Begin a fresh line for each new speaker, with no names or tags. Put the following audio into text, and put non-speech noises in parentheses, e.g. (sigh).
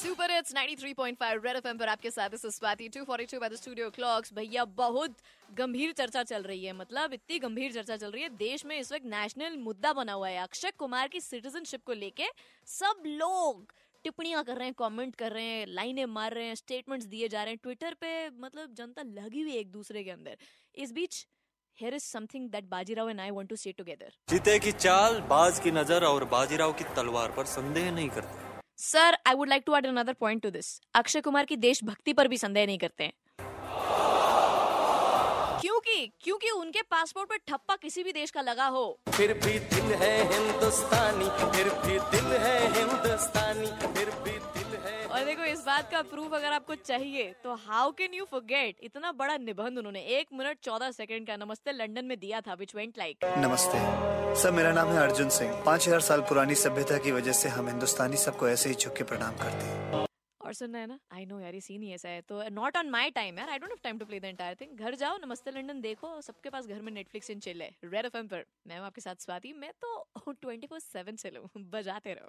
Super it's 93.5 red FM पर आपके साथ इस Swati 242 by the studio clocks भैया, बहुत गंभीर चर्चा चल रही है मतलब इतनी गंभीर चर्चा चल रही है। देश में इस वक्त नेशनल मुद्दा बना हुआ है। अक्षय कुमार की सिटीजनशिप को लेके सब लोग टिप्पणियाँ कर रहे हैं कमेंट कर रहे हैं, लाइनें मार रहे हैं स्टेटमेंट्स दिए जा रहे हैं। ट्विटर पे मतलब जनता लगी हुई एक दूसरे के अंदर। इस बीच, here is something that Bajirao and I want to say together.
जीते की चाल, बाज की नज़र और बाजीराव की तलवार पर संदेह नहीं करते।
Sir I would like to add another point to this Akshay Kumar की देशभक्ति पर भी संदेह नहीं करते हैं। क्योंकि क्योंकि उनके पासपोर्ट पर ठप्पा किसी भी देश का लगा हो।
फिर भी दिल है हिंदुस्तानी, फिर भी दिल है हिंदुस्तानी।
और देखो इस बात का प्रूफ अगर आपको चाहिए तो हाउ कैन यू फॉरगेट इतना बड़ा निबंध उन्होंने एक मिनट चौदह सेकंड का नमस्ते लंदन में दिया था विच वेंट लाइक
नमस्ते। सर मेरा नाम है अर्जुन सिंह। पाँच हज़ार साल पुरानी सभ्यता की वजह से हम हिंदुस्तानी सबको ऐसे ही झुक के प्रणाम करते हैं।
और सुनना है ना? आई नो यार ये सीन ही ऐसा है। तो नॉट ऑन माई टाइम यार। I don't have time to play the entire thing घर जाओ नमस्ते लंदन देखो सबके पास घर में नेटफ्लिक्स इन चिल है। रेड एफएम पर। मैं हूँ आपके साथ स्वाति। मैं तो (laughs) 24/7 चलूँ बजाते रहो।